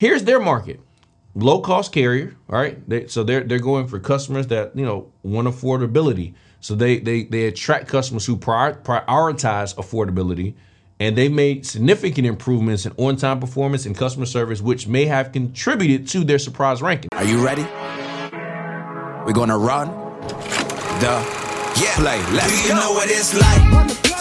here's their market low cost carrier all right they, so they're they're going for customers that you know want affordability so they they they attract customers who prior, prioritize affordability and they made significant improvements in on-time performance and customer service which may have contributed to their surprise ranking Are you ready? We're gonna run the Yeah. play. Let's Do you go. know what it's like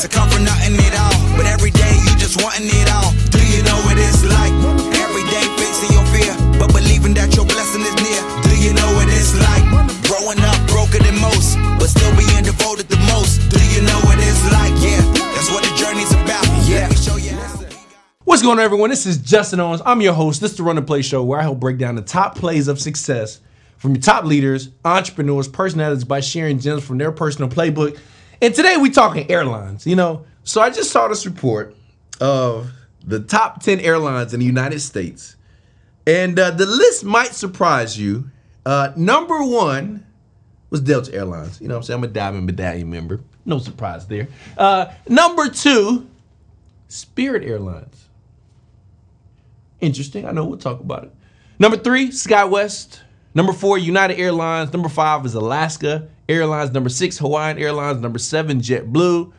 to come from nothing at all? But every day you just wanting it all. You know what it's like? Every day facing your fear, but believing that your blessing is near. Do you know what it's like? Growing up broken most, but still being devoted the most. Do you know what it's like? Yeah, that's what the journey's about. Yeah. What's going on, everyone? This is Justin Owens. I'm your host. This is the Run the Play Show, where I help break down the top plays of success from your top leaders, entrepreneurs, personalities by sharing gems from their personal playbook. And today we're talking airlines. You know, so I just saw this report of the top 10 airlines in the United States, and uh, the list might surprise you. Uh, number one was Delta Airlines. You know what I'm saying? I'm a Diamond Medallion member. No surprise there. Uh, number two, Spirit Airlines. Interesting. I know we'll talk about it. Number three, SkyWest. Number four, United Airlines. Number five is Alaska Airlines. Number six, Hawaiian Airlines. Number seven, JetBlue.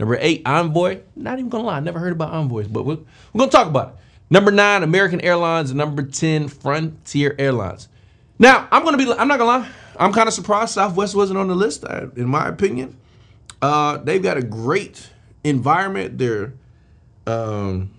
Number eight, Envoy. Not even gonna lie, I never heard about Envoys, but we're, we're gonna talk about it. Number nine, American Airlines. Number 10, Frontier Airlines. Now, I'm gonna be, I'm not gonna lie, I'm kind of surprised Southwest wasn't on the list, in my opinion. Uh, they've got a great environment. Their um,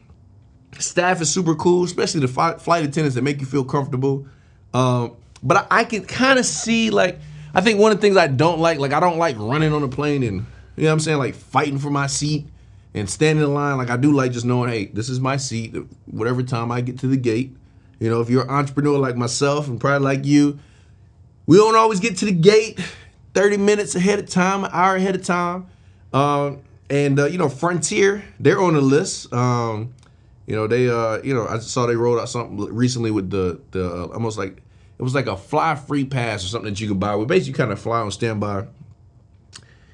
staff is super cool, especially the fi- flight attendants that make you feel comfortable. Um, but I, I can kind of see like I think one of the things I don't like, like I don't like running on a plane and you know what I'm saying, like fighting for my seat and standing in line. Like I do like just knowing, hey, this is my seat. Whatever time I get to the gate. You know, if you're an entrepreneur like myself and probably like you, we don't always get to the gate 30 minutes ahead of time, an hour ahead of time. Um, and uh, you know, Frontier, they're on the list. Um, you know, they uh, you know, I saw they rolled out something recently with the the uh, almost like it was like a fly free pass or something that you could buy. We basically kind of fly on standby.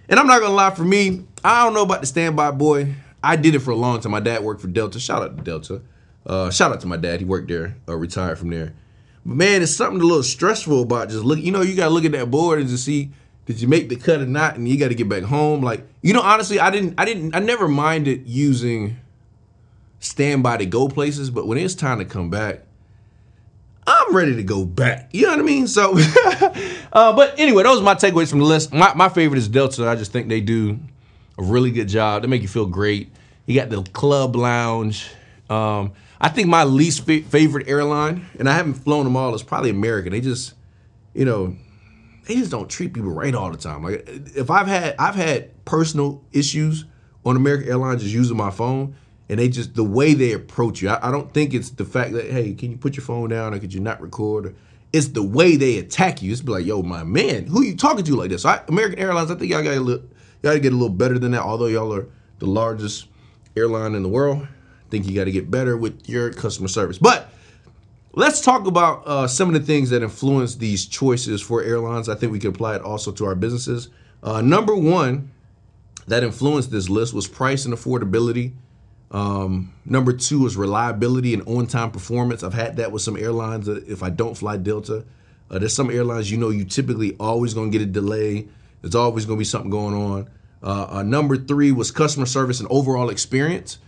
And I'm not gonna lie, for me, I don't know about the standby boy. I did it for a long time. My dad worked for Delta. Shout out to Delta. Uh, shout out to my dad. He worked there, uh, retired from there. But man, it's something a little stressful about just look. You know, you gotta look at that board and just see did you make the cut or not, and you got to get back home. Like you know, honestly, I didn't, I didn't, I never minded using standby to go places, but when it's time to come back, I'm ready to go back. You know what I mean? So, uh, but anyway, those are my takeaways from the list. My, my favorite is Delta. I just think they do a really good job. They make you feel great. You got the club lounge. Um, I think my least fa- favorite airline, and I haven't flown them all, is probably American. They just, you know, they just don't treat people right all the time. Like if I've had I've had personal issues on American Airlines just using my phone, and they just the way they approach you. I, I don't think it's the fact that hey, can you put your phone down or could you not record? It's the way they attack you. It's like, yo, my man, who you talking to like this? So I, American Airlines, I think y'all got to look, y'all get a little better than that. Although y'all are the largest airline in the world, I think you got to get better with your customer service. But Let's talk about uh, some of the things that influence these choices for airlines. I think we can apply it also to our businesses. Uh, number one that influenced this list was price and affordability. Um, number two is reliability and on-time performance. I've had that with some airlines. That if I don't fly Delta, uh, there's some airlines you know you typically always going to get a delay. There's always going to be something going on. Uh, uh, number three was customer service and overall experience.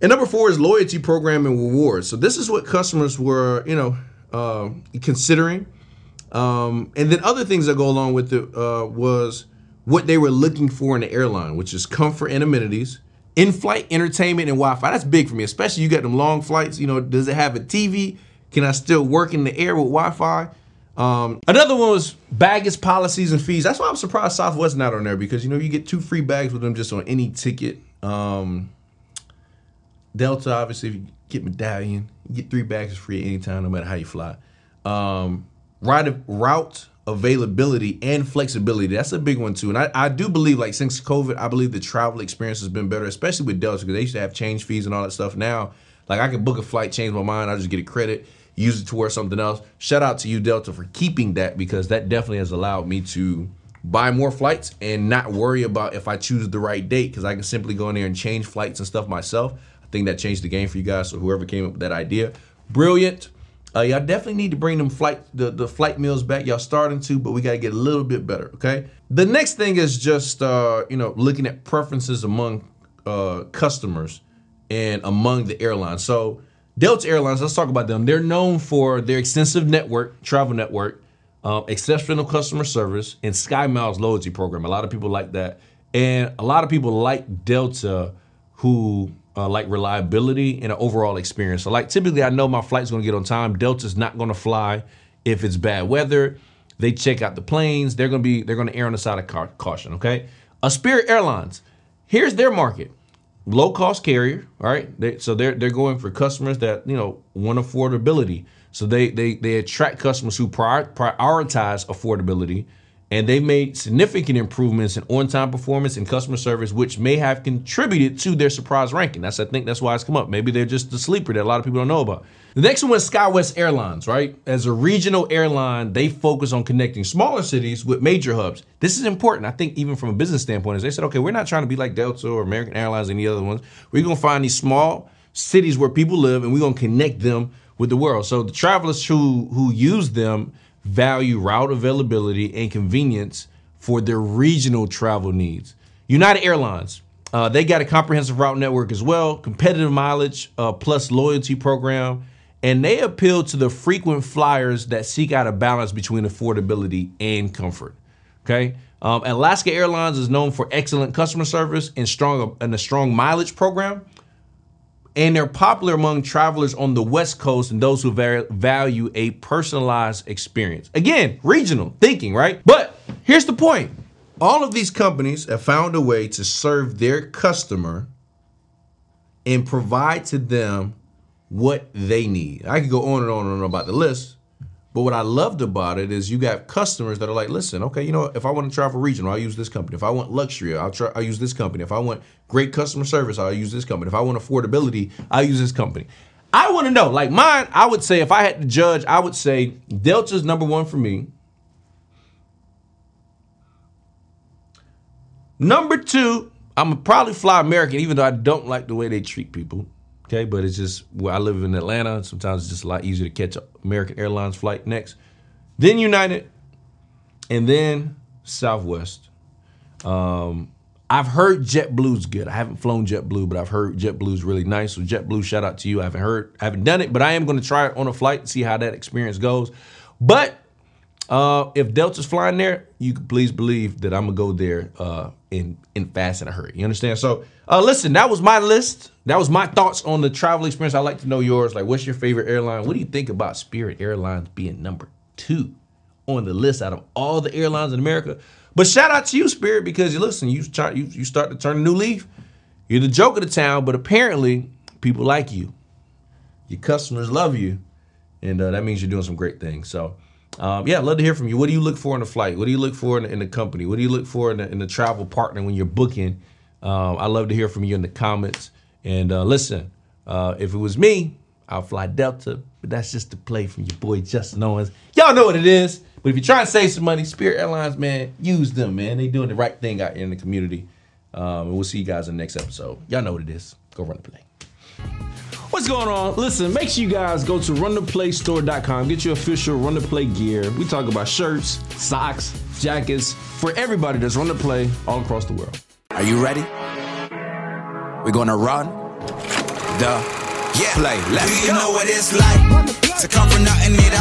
And number four is loyalty program and rewards. So this is what customers were, you know, uh, considering. Um, and then other things that go along with it uh, was what they were looking for in the airline, which is comfort and amenities, in-flight entertainment and Wi-Fi. That's big for me, especially you got them long flights. You know, does it have a TV? Can I still work in the air with Wi-Fi? Um, another one was baggage policies and fees. That's why I'm surprised Southwest not on there because you know you get two free bags with them just on any ticket. Um, Delta, obviously, if you get medallion, you get three bags free anytime, no matter how you fly. Um, ride, route availability and flexibility. That's a big one too. And I, I do believe, like since COVID, I believe the travel experience has been better, especially with Delta, because they used to have change fees and all that stuff. Now, like I can book a flight, change my mind, I just get a credit, use it towards something else. Shout out to you, Delta, for keeping that because that definitely has allowed me to buy more flights and not worry about if I choose the right date because I can simply go in there and change flights and stuff myself. I think that changed the game for you guys. So whoever came up with that idea, brilliant. Uh, y'all definitely need to bring them flight the, the flight meals back. Y'all starting to, but we got to get a little bit better. Okay. The next thing is just uh, you know looking at preferences among uh, customers and among the airlines. So Delta Airlines, let's talk about them. They're known for their extensive network, travel network, um, exceptional customer service, and Sky Miles loyalty program. A lot of people like that, and a lot of people like Delta who uh, like reliability and an overall experience. So, like typically, I know my flight's going to get on time. Delta's not going to fly if it's bad weather. They check out the planes. They're going to be they're going to err on the side of ca- caution. Okay, a Spirit Airlines. Here's their market. Low cost carrier, all right. They, so they're they're going for customers that you know want affordability. So they they they attract customers who prior, prioritize affordability and they've made significant improvements in on-time performance and customer service, which may have contributed to their surprise ranking. That's I think that's why it's come up. Maybe they're just the sleeper that a lot of people don't know about. The next one is SkyWest Airlines, right? As a regional airline, they focus on connecting smaller cities with major hubs. This is important, I think, even from a business standpoint, as they said, okay, we're not trying to be like Delta or American Airlines and any other ones. We're gonna find these small cities where people live and we're gonna connect them with the world. So the travelers who who use them value route availability and convenience for their regional travel needs. United Airlines, uh, they got a comprehensive route network as well, competitive mileage uh, plus loyalty program, and they appeal to the frequent flyers that seek out a balance between affordability and comfort. Okay, um, Alaska Airlines is known for excellent customer service and strong and a strong mileage program and they're popular among travelers on the West Coast and those who value a personalized experience. Again, regional thinking, right? But here's the point all of these companies have found a way to serve their customer and provide to them what they need. I could go on and on and on about the list, but what I loved about it is you got customers that are like, listen, okay, you know, if I want to travel regional, I'll use this company. If I want luxury, I'll try, I'll use this company. If I want great customer service, I'll use this company. If I want affordability, I'll use this company. I want to know, like mine, I would say if I had to judge, I would say Delta's number one for me. Number two, I'm probably fly American, even though I don't like the way they treat people. Okay, but it's just where I live in Atlanta. Sometimes it's just a lot easier to catch American Airlines flight next, then United, and then Southwest. Um, I've heard JetBlue's good. I haven't flown JetBlue, but I've heard JetBlue's really nice. So JetBlue, shout out to you. I haven't heard, I haven't done it, but I am going to try it on a flight and see how that experience goes. But uh, if Delta's flying there, you can please believe that I'm gonna go there uh, in in fast and a hurry. You understand? So, uh, listen, that was my list. That was my thoughts on the travel experience. I'd like to know yours. Like, what's your favorite airline? What do you think about Spirit Airlines being number two on the list out of all the airlines in America? But shout out to you, Spirit, because you listen. You you, you start to turn a new leaf. You're the joke of the town, but apparently people like you. Your customers love you, and uh, that means you're doing some great things. So. Um, yeah, I'd love to hear from you. What do you look for in a flight? What do you look for in, in the company? What do you look for in the, in the travel partner when you're booking? Um, I'd love to hear from you in the comments. And uh, listen, uh, if it was me, I'll fly Delta, but that's just a play from your boy Justin Owens. Y'all know what it is. But if you're trying to save some money, Spirit Airlines, man, use them, man. They doing the right thing out here in the community. Um, and we'll see you guys in the next episode. Y'all know what it is. Go run the play. What's going on? Listen, make sure you guys go to runtheplaystore.com, get your official Run the Play gear. We talk about shirts, socks, jackets for everybody that's run the play all across the world. Are you ready? We're gonna run the yeah. play. Let's Do you go. know what it's like to come from nothing? It